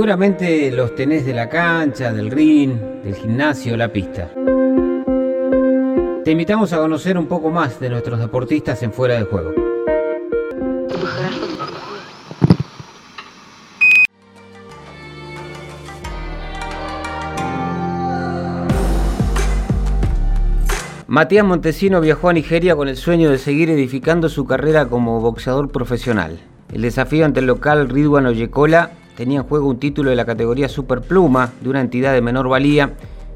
Seguramente los tenés de la cancha, del ring, del gimnasio, la pista. Te invitamos a conocer un poco más de nuestros deportistas en fuera de juego. Matías Montesino viajó a Nigeria con el sueño de seguir edificando su carrera como boxeador profesional. El desafío ante el local Ridwan Oyekola tenía en juego un título de la categoría Superpluma de una entidad de menor valía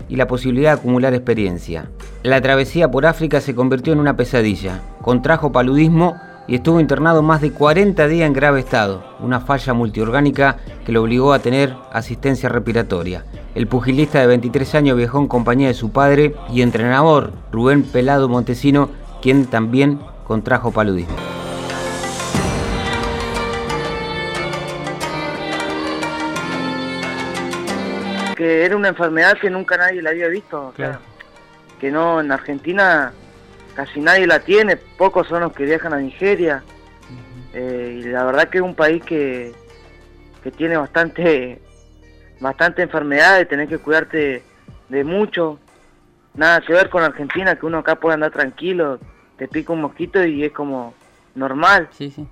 y la posibilidad de acumular experiencia. La travesía por África se convirtió en una pesadilla. Contrajo paludismo y estuvo internado más de 40 días en grave estado, una falla multiorgánica que lo obligó a tener asistencia respiratoria. El pugilista de 23 años viajó en compañía de su padre y entrenador, Rubén Pelado Montesino, quien también contrajo paludismo. Que era una enfermedad que nunca nadie la había visto. que no, en Argentina casi nadie la tiene, pocos son los que viajan a Nigeria. Eh, y la verdad que es un país que, que tiene bastante, bastante enfermedades, tenés que cuidarte de mucho. Nada que ver con Argentina, que uno acá puede andar tranquilo, te pica un mosquito y es como normal. Sí, sí.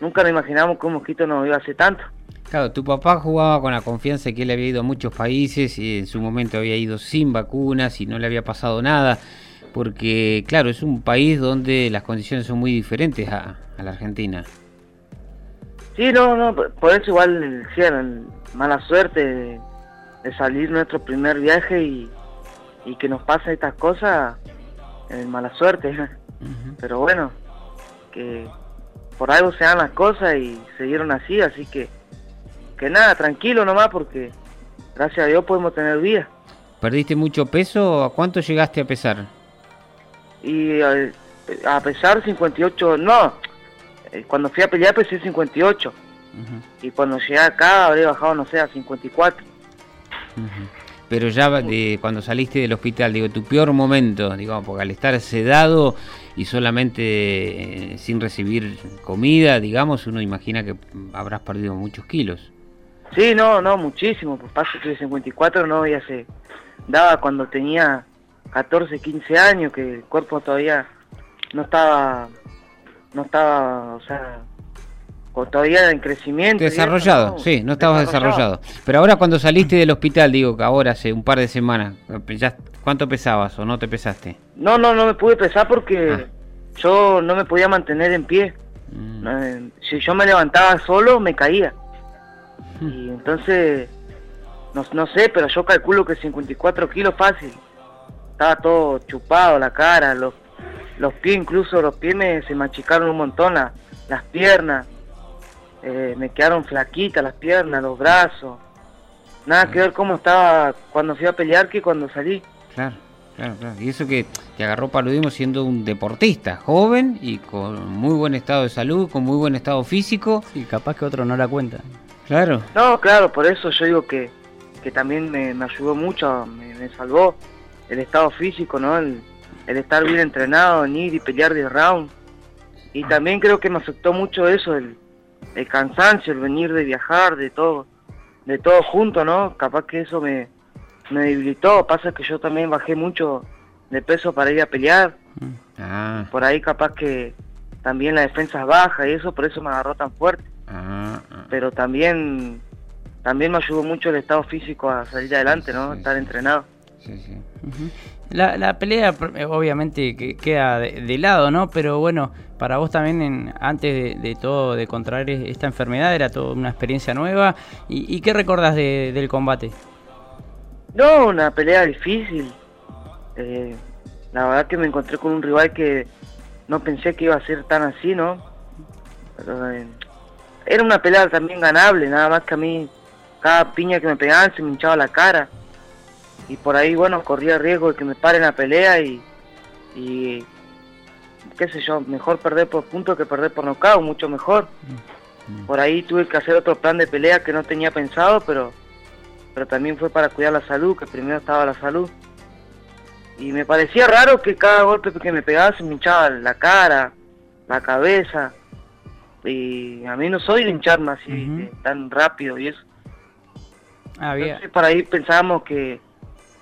Nunca nos imaginamos que un mosquito nos iba a hacer tanto. Claro, tu papá jugaba con la confianza de que él había ido a muchos países y en su momento había ido sin vacunas y no le había pasado nada porque claro, es un país donde las condiciones son muy diferentes a, la Argentina. Sí, no, no, por eso igual hicieron mala suerte de, salir nuestro primer viaje y, que nos pase estas cosas, mala suerte. Pero bueno, que por algo se dan las cosas y se dieron así, así que que nada, tranquilo nomás porque gracias a Dios podemos tener vida. ¿Perdiste mucho peso? ¿A cuánto llegaste a pesar? y a, pesar 58, no, eh, cuando fui a pelear pesé 58 y cuando llegué acá habré bajado, no sé, a 54. Pero ya de, cuando saliste del hospital, digo, tu peor momento, digamos, porque al estar sedado y solamente eh, sin recibir comida, digamos, uno imagina que habrás perdido muchos kilos. Sí, no, no, muchísimo. Pues paso que 54 no ya se daba cuando tenía 14, 15 años, que el cuerpo todavía no estaba, no estaba, o sea, todavía en crecimiento. Desarrollado, sí, no estabas desarrollado. Pero ahora cuando saliste del hospital, digo, que ahora hace un par de semanas, ya, ¿cuánto pesabas o no te pesaste? No, no, no me pude pesar porque ah. yo no me podía mantener en pie. Mm. Eh, si yo me levantaba solo, me caía. Y entonces, no, no sé, pero yo calculo que 54 kilos fácil estaba todo chupado la cara, los, los pies, incluso los pies me, se machicaron un montón, las piernas, eh, me quedaron flaquitas las piernas, los brazos. Nada que ver cómo estaba cuando fui a pelear que cuando salí. Claro, claro, claro. Y eso que te agarró paludismo siendo un deportista, joven y con muy buen estado de salud, con muy buen estado físico. Y capaz que otro no la cuenta. Claro. No, claro, por eso yo digo que, que también me, ayudó mucho, me, me salvó el estado físico, ¿no? El, estar bien entrenado, en ir y pelear de round. Y también creo que me afectó mucho eso, el, cansancio, el venir de viajar, de todo, de todo junto, ¿no? Capaz que eso me, me debilitó. Pasa que yo también bajé mucho de peso para ir a pelear. Ah. Por ahí capaz que también la defensa es baja y eso, por eso me agarró tan fuerte. Pero también también me ayudó mucho el estado físico a salir adelante, ¿no? Estar entrenado la, pelea eh, obviamente que queda de, lado, ¿no? Pero bueno, para vos también, en, antes de, todo, de contraer esta enfermedad, era toda una experiencia nueva. ¿Y, qué recordás del combate? No, una pelea difícil. Eh, la verdad que me encontré con un rival que no pensé que iba a ser tan así, ¿no? Eh, era una pelea también ganable, nada más que a mí, cada piña que me pegaban se me hinchaba la cara y por ahí, bueno, corría riesgo de que me paren la pelea y, y qué sé yo, mejor perder por puntos que perder por nocaut, mucho mejor. Mm. Por ahí tuve que hacer otro plan de pelea que no tenía pensado, pero, pero también fue para cuidar la salud, que primero estaba la salud. Y me parecía raro que cada golpe que me pegaba se me hinchaba la cara, la cabeza. Y a mí no soy de hincharme así tan rápido y eso. Ah, bien. Entonces, por ahí pensábamos que,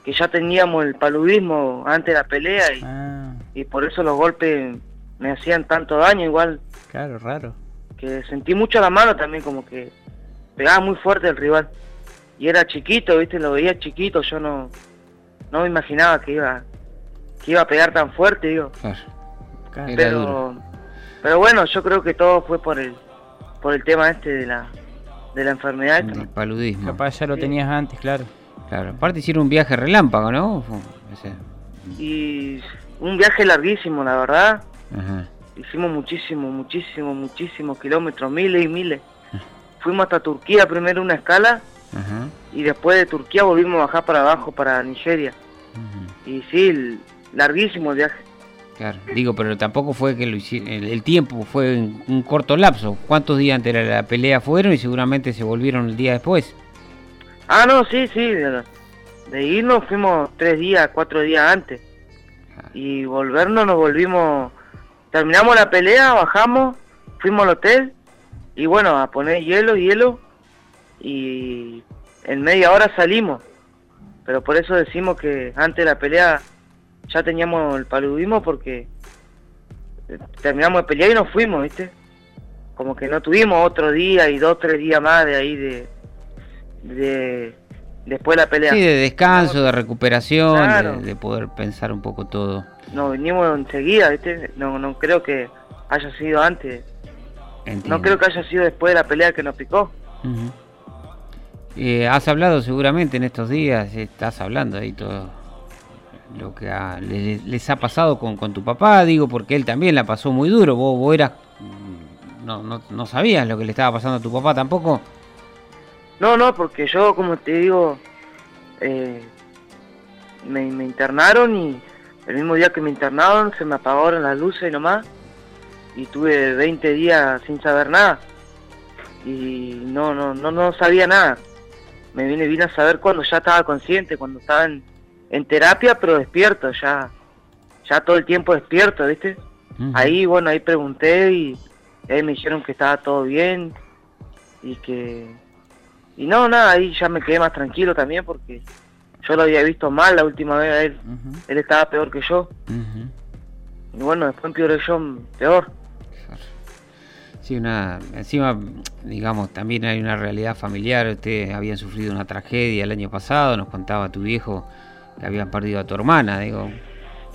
que ya teníamos el paludismo antes de la pelea y, Ah, y por eso los golpes me hacían tanto daño, igual claro, raro. que sentí mucho la mano también, como que pegaba muy fuerte el rival. Y era chiquito, viste, lo veía chiquito, yo no, no me imaginaba que iba, que iba a pegar tan fuerte, digo. Claro. Claro. Era Pero, duro. Pero bueno, yo creo que todo fue por el, por el tema este de la, de la enfermedad. El ¿no? paludismo. Capaz ya lo Sí. tenías antes, claro. Claro. Aparte hicieron un viaje relámpago, ¿no? Fue- o sea, Y un viaje larguísimo, la verdad. ajá. Hicimos muchísimo, muchísimo, muchísimos kilómetros, miles y miles. Fuimos hasta Turquía primero una escala Ajá. y después de Turquía volvimos a bajar para abajo, para Nigeria. Y sí, larguísimo el viaje. Claro. Digo, pero tampoco fue que lo hicieron. El, el tiempo fue en un corto lapso. ¿Cuántos días antes de la pelea fueron y seguramente se volvieron el día después? Ah, no, sí, sí. De, de irnos fuimos tres días, cuatro días antes. Y volvernos nos volvimos... Terminamos la pelea, bajamos, fuimos al hotel y bueno, a poner hielo, hielo. Y en media hora salimos. Pero por eso decimos que antes de la pelea ya teníamos el paludismo porque eh, terminamos de pelear y nos fuimos, ¿viste? Como que no tuvimos otro día y dos, tres días más de ahí de... de después de la pelea. Sí, de descanso, de recuperación, Claro. de, de poder pensar un poco todo. Nos vinimos enseguida, ¿viste? No, no creo que haya sido antes. Entiendo. No creo que haya sido después de la pelea que nos picó. Eh, has hablado seguramente en estos días, estás hablando ahí todo lo que ha- le- les ha pasado con, con tu papá, digo, porque él también la pasó muy duro. Vos, vos eras. No, no, no sabías lo que le estaba pasando a tu papá tampoco. No, no, porque yo, como te digo, eh, me, internaron y el mismo día que me internaron se me apagaron las luces nomás y tuve 20 días sin saber nada y no, no, no, no sabía nada. Me vine, vine a saber cuando ya estaba consciente, cuando estaba en, en terapia, pero despierto, ya, ya todo el tiempo despierto, ¿viste? Ahí, bueno, ahí pregunté y ahí me dijeron que estaba todo bien y que... Y no, nada, ahí ya me quedé más tranquilo también porque yo lo había visto mal la última vez a él. Él estaba peor que yo. Y bueno, después empeoré yo peor. Sí, una, encima, digamos, también hay una realidad familiar. Ustedes habían sufrido una tragedia el año pasado, nos contaba tu viejo que habían perdido a tu hermana. Digo,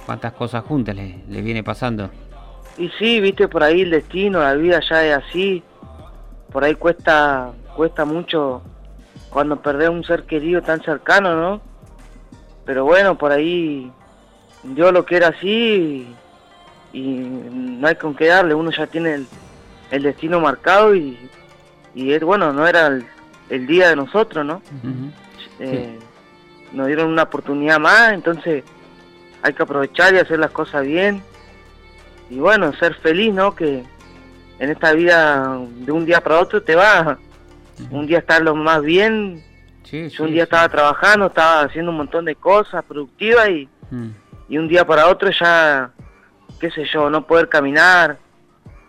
¿cuántas cosas juntas le, le viene pasando? Y sí, viste, por ahí el destino, la vida ya es así. Por ahí cuesta, cuesta mucho cuando perdés un ser querido tan cercano, ¿no? Pero bueno, por ahí yo lo que era así y, y no hay con qué darle, uno ya tiene el, el destino marcado y, y es bueno, no era el, el día de nosotros, ¿no? Eh, Nos dieron una oportunidad más, entonces hay que aprovechar y hacer las cosas bien. Y bueno, ser feliz, ¿no? Que en esta vida de un día para otro te va. Un día estar lo más bien. Sí, Yo un sí, día estaba trabajando, estaba haciendo un montón de cosas productivas y, Mm. y un día para otro ya, qué sé yo, no poder caminar,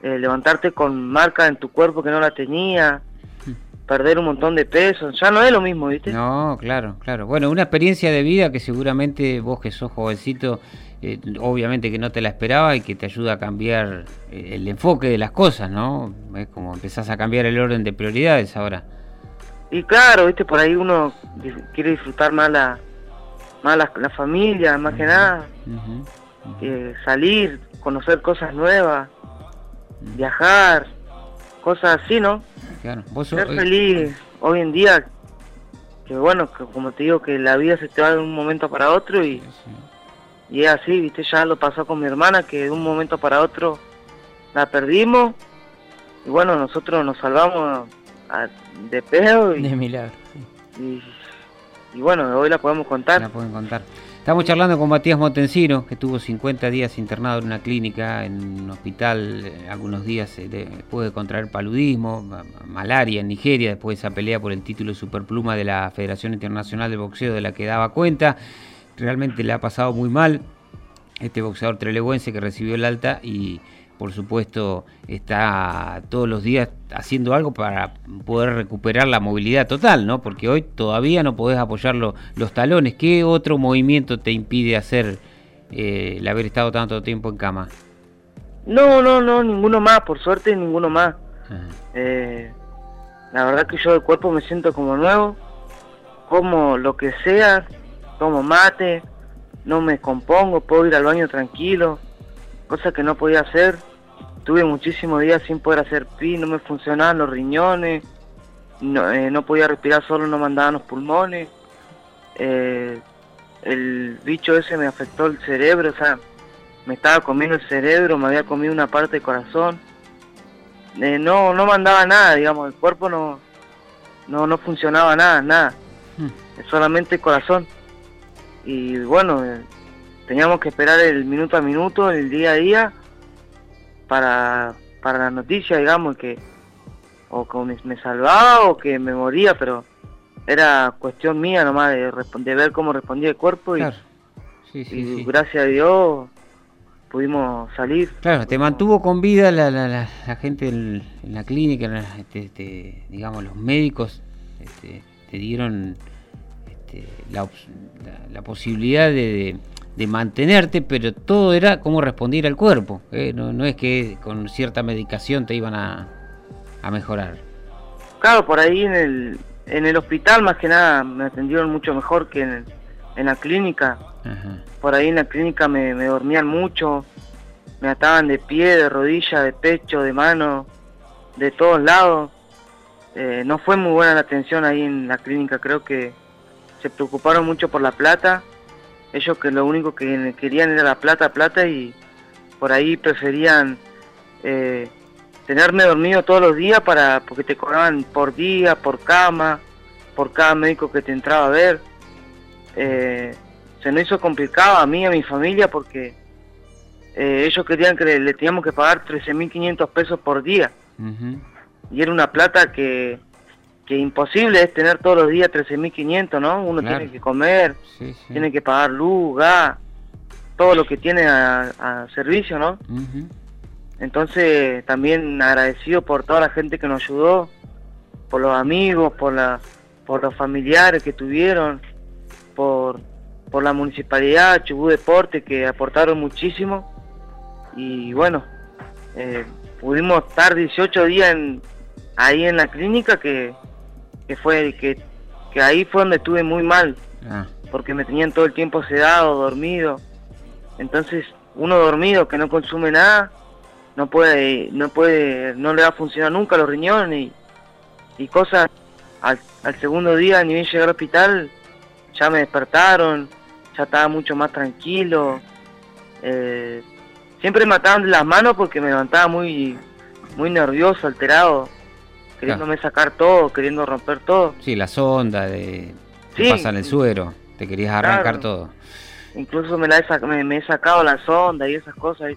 eh, levantarte con marca en tu cuerpo que no la tenía, perder un montón de peso, ya no es lo mismo, ¿viste? No, claro, claro. Bueno, una experiencia de vida que seguramente vos que sos jovencito, eh, obviamente que no te la esperaba y que te ayuda a cambiar eh, el enfoque de las cosas, ¿no? Es como empezás a cambiar el orden de prioridades ahora. Y claro, viste, por ahí uno quiere disfrutar más la, más la, la familia, más que nada, eh, salir, conocer cosas nuevas, viajar, cosas así, ¿no? Claro. Vos sos- Ser eh, feliz hoy en día, que bueno, que como te digo, que la vida se te va de un momento para otro y, sí. y es así, viste, ya lo pasó con mi hermana, que de un momento para otro la perdimos y bueno, nosotros nos salvamos a- de pedo y, De milagro. sí. y, y bueno, hoy la podemos contar. La pueden contar. Estamos charlando con Matías Motencino, que estuvo 50 días internado en una clínica, en un hospital, eh, algunos días eh, de- después de contraer paludismo, ma- malaria en Nigeria, después de esa pelea por el título superpluma de la Federación Internacional de Boxeo de la que daba cuenta. Realmente le ha pasado muy mal este boxeador trelewense que recibió el alta y por supuesto, está todos los días haciendo algo para poder recuperar la movilidad total, ¿no? Porque hoy todavía no podés apoyar los talones. ¿Qué otro movimiento te impide hacer eh, el haber estado tanto tiempo en cama? No, no, no, ninguno más, por suerte ninguno más. Eh, la verdad que yo del cuerpo me siento como nuevo, como lo que sea, tomo mate, no me compongo, puedo ir al baño tranquilo, cosa que no podía hacer. Tuve muchísimos días sin poder hacer pi, no me funcionaban los riñones, no, eh, no podía respirar solo, no me andaban los pulmones. Eh, el bicho ese me afectó el cerebro, o sea, me estaba comiendo el cerebro, me había comido una parte del corazón. Eh, no, no mandaba nada, digamos, el cuerpo no, no, no funcionaba nada, nada. Hmm. Solamente el corazón. Y bueno, teníamos que esperar el minuto a minuto, el día a día, para, para la noticia, digamos, que o que me, salvaba o que me moría, pero era cuestión mía nomás de, de ver cómo respondía el cuerpo y, y gracias a Dios pudimos salir. Claro, te mantuvo con vida la, la, la, gente en, la clínica, este, este, digamos, los médicos este, te dieron este, la, la, posibilidad de, de, mantenerte, pero todo era cómo responder al cuerpo. ¿eh? No, no es que con cierta medicación te iban a, a mejorar. Claro, por ahí en el, en el hospital más que nada me atendieron mucho mejor que en, en la clínica. Por ahí en la clínica me, dormían mucho, me ataban de pie, de rodilla, de pecho, de mano, de todos lados. Eh, no fue muy buena la atención ahí en la clínica, creo que se preocuparon mucho por la plata. Ellos que lo único que querían era la plata, plata y por ahí preferían eh, tenerme dormido todos los días para porque te cobraban por día, por cama, por cada médico que te entraba a ver. Eh, se nos hizo complicado a mí y a mi familia porque eh, ellos querían que le, teníamos que pagar 13.500 pesos por día. Y era una plata que, que imposible es tener todos los días 13.500, ¿no? Uno tiene que comer, tiene que pagar luz, gas, todo lo que tiene a, servicio, ¿no? Entonces también agradecido por toda la gente que nos ayudó, por los amigos, por, la, por los familiares que tuvieron, por por la municipalidad, Chubú Deporte, que aportaron muchísimo. Y bueno, eh, pudimos estar 18 días ahí en la clínica, que, que fue que, que, ahí fue donde estuve muy mal, ah. porque me tenían todo el tiempo sedado, dormido. Entonces, uno dormido que no consume nada, no puede, no puede, no le va a funcionar nunca los riñones y, cosas. Al, al segundo día, ni bien llegar al hospital, ya me despertaron, ya estaba mucho más tranquilo. Eh, siempre me ataban de las manos porque me levantaba muy, muy nervioso, alterado, queriéndome sacar todo, queriendo romper todo. Sí, la sonda de sí, pasan el suero, te querías arrancar todo. Incluso me, la he, me, he sacado la sonda y esas cosas.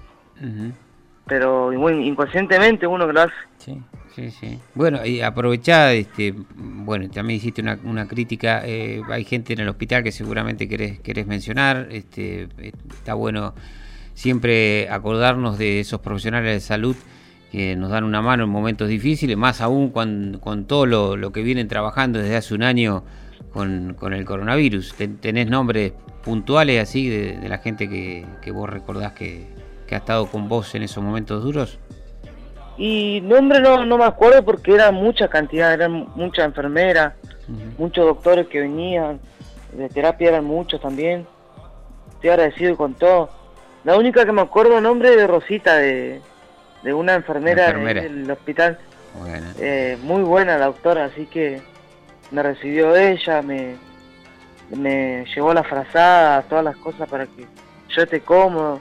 Pero muy inconscientemente uno que lo hace. Sí. Sí, sí. Bueno, y aprovechá, este, bueno, también hiciste una, una crítica, eh, hay gente en el hospital que seguramente querés, querés mencionar, este, está bueno siempre acordarnos de esos profesionales de salud que nos dan una mano en momentos difíciles, más aún con, con todo lo, que vienen trabajando desde hace un año con, con el coronavirus. ¿Tenés nombres puntuales así de, la gente que, que vos recordás que, que ha estado con vos en esos momentos duros? Y nombre no, no me acuerdo porque era mucha cantidad, eran muchas enfermeras, muchos doctores que venían, de terapia eran muchos también. Estoy agradecido con todo. La única que me acuerdo nombre de Rosita, de, de una enfermera, del hospital. Eh, muy buena la doctora, así que me recibió ella, me, me llevó la frazada, todas las cosas para que yo esté cómodo.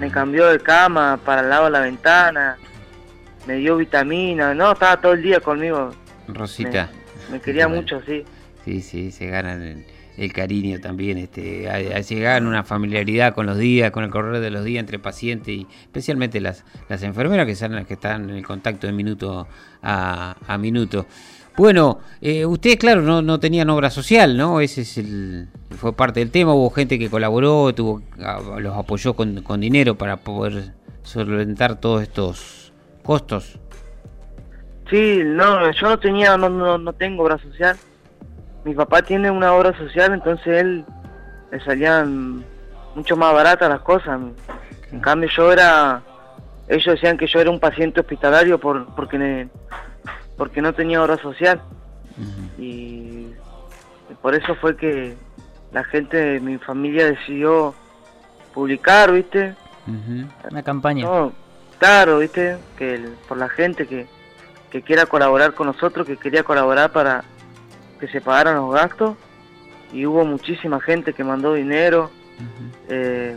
Me cambió de cama para el lado de la ventana me dio vitamina, no, estaba todo el día conmigo. Rosita. Me, quería mucho, sí. Sí, sí, se ganan el, cariño también, este, a, una familiaridad con los días, con el correr de los días entre pacientes y especialmente las, las enfermeras que, son las que están en el contacto de minuto a, minuto. Bueno, eh, ustedes, claro, no, no tenían obra social, ¿no? Ese es el, fue parte del tema. Hubo gente que colaboró, tuvo, los apoyó con, con dinero para poder solventar todos estos costos. Sí, no, yo no tenía, no, no, no tengo obra social. Mi papá tiene una obra social, entonces él le salían mucho más baratas las cosas. En cambio yo era, ellos decían que yo era un paciente hospitalario por, porque, porque no tenía obra social. y, por eso fue que la gente de mi familia decidió publicar, ¿viste? Una campaña. claro, ¿viste? Que por la gente que, que quiera colaborar con nosotros, que quería colaborar para que se pagaran los gastos. Y hubo muchísima gente que mandó dinero. Eh,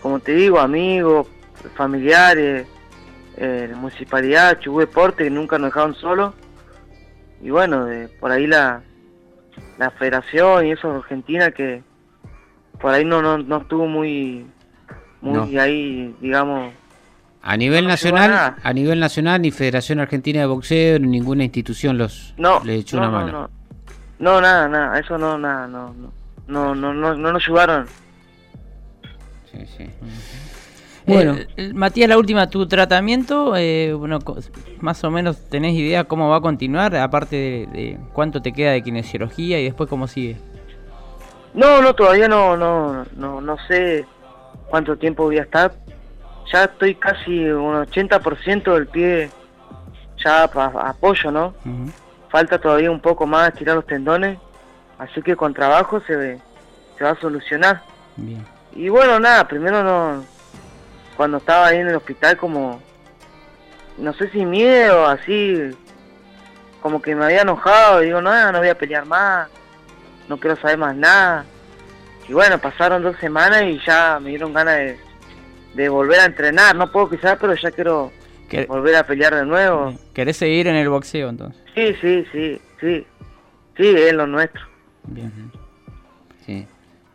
como te digo, amigos, familiares, eh, municipalidad, Chubú Deporte, que nunca nos dejaron solos. Y bueno, por ahí la, la federación y eso Argentina que por ahí no, no, no estuvo muy, muy ahí, digamos, a nivel nacional, a nivel nacional, ni Federación Argentina de Boxeo, ni ninguna institución los no, le echó una mano. No, no, nada, nada, eso no, nada, no, no, no, no, no, nos ayudaron. Sí, sí. Bueno, eh, Matías, la última, tu tratamiento, eh, bueno, más o menos tenés idea cómo va a continuar, aparte de, de, cuánto te queda de kinesiología y después cómo sigue. No, no, todavía no, no, no, no sé cuánto tiempo voy a estar, ya estoy casi un 80% del pie ya a apoyo, ¿no? Falta todavía un poco más tirar los tendones, así que con trabajo se, se va a solucionar. Y bueno, nada, primero no, cuando estaba ahí en el hospital como, no sé si miedo, así, como que me había enojado, digo, no, no voy a pelear más, no quiero saber más nada. Y bueno, pasaron dos semanas y ya me dieron ganas de de volver a entrenar. No puedo quizás, pero ya quiero volver a pelear de nuevo. ¿Querés seguir en el boxeo entonces? Sí, sí, sí, sí. Sí, es lo nuestro. Bien. Sí.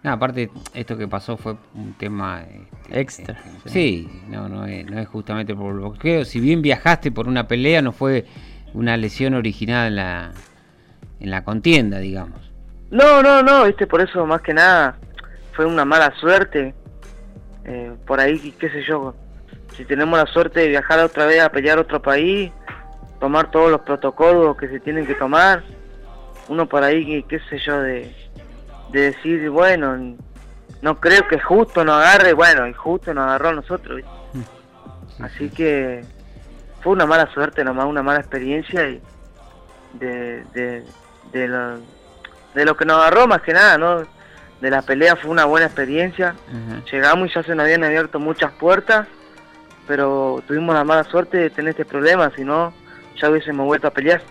No, aparte, esto que pasó fue un tema este, extra. Este, sí, no, no es, no es justamente por el boxeo. Si bien viajaste por una pelea, no fue una lesión originada en la, en la contienda, digamos. No, no, no, este por eso más que nada fue una mala suerte eh, por ahí, qué sé yo, si tenemos la suerte de viajar otra vez a pelear a otro país, tomar todos los protocolos que se tienen que tomar, uno por ahí, qué sé yo, de, decir, bueno, no creo que justo nos agarre, bueno, y justo nos agarró a nosotros. Así que fue una mala suerte nomás, una mala experiencia y de, de, de, lo, de lo que nos agarró más que nada, ¿no? de la pelea fue una buena experiencia. Llegamos y ya se nos habían abierto muchas puertas, pero tuvimos la mala suerte de tener este problema, si no, ya hubiésemos vuelto a pelear.